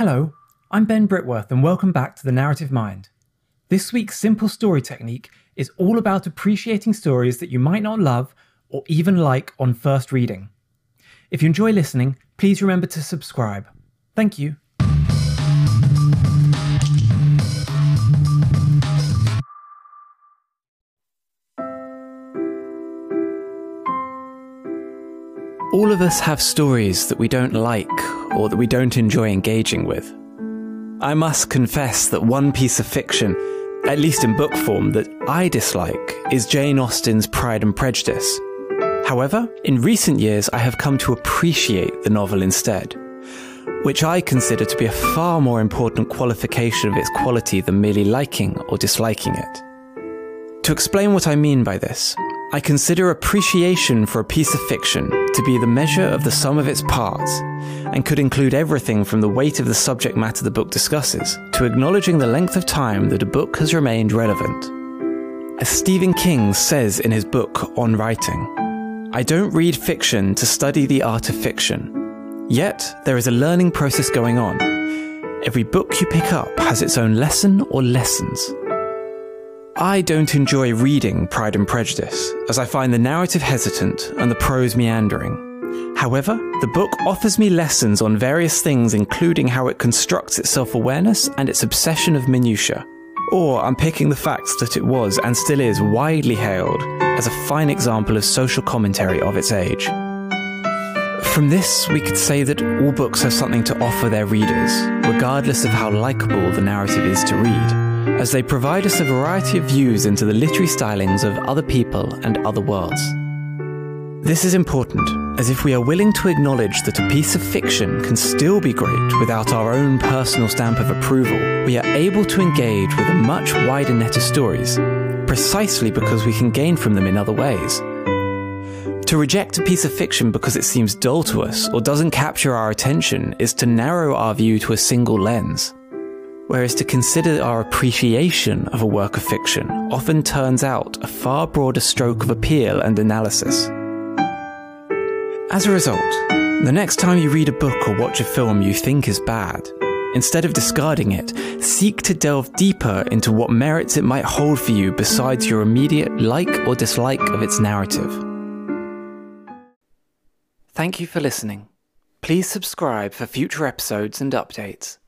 Hello, I'm Ben Britworth, and welcome back to The Narrative Mind. This week's simple story technique is all about appreciating stories that you might not love or even like on first reading. If you enjoy listening, please remember to subscribe. Thank you. All of us have stories that we don't like or that we don't enjoy engaging with. I must confess that one piece of fiction, at least in book form, that I dislike is Jane Austen's Pride and Prejudice. However, in recent years I have come to appreciate the novel instead, which I consider to be a far more important qualification of its quality than merely liking or disliking it. To explain what I mean by this, I consider appreciation for a piece of fiction to be the measure of the sum of its parts, and could include everything from the weight of the subject matter the book discusses to acknowledging the length of time that a book has remained relevant. As Stephen King says in his book On Writing, I don't read fiction to study the art of fiction. Yet, there is a learning process going on. Every book you pick up has its own lesson or lessons. I don't enjoy reading Pride and Prejudice, as I find the narrative hesitant and the prose meandering. However, the book offers me lessons on various things, including how it constructs its self awareness and its obsession of minutiae. Or I'm picking the facts that it was and still is widely hailed as a fine example of social commentary of its age. From this, we could say that all books have something to offer their readers, regardless of how likable the narrative is to read as they provide us a variety of views into the literary stylings of other people and other worlds. This is important, as if we are willing to acknowledge that a piece of fiction can still be great without our own personal stamp of approval, we are able to engage with a much wider net of stories, precisely because we can gain from them in other ways. To reject a piece of fiction because it seems dull to us or doesn't capture our attention is to narrow our view to a single lens whereas to consider our appreciation of a work of fiction often turns out a far broader stroke of appeal and analysis. As a result, the next time you read a book or watch a film you think is bad, instead of discarding it, seek to delve deeper into what merits it might hold for you besides your immediate like or dislike of its narrative. Thank you for listening. Please subscribe for future episodes and updates.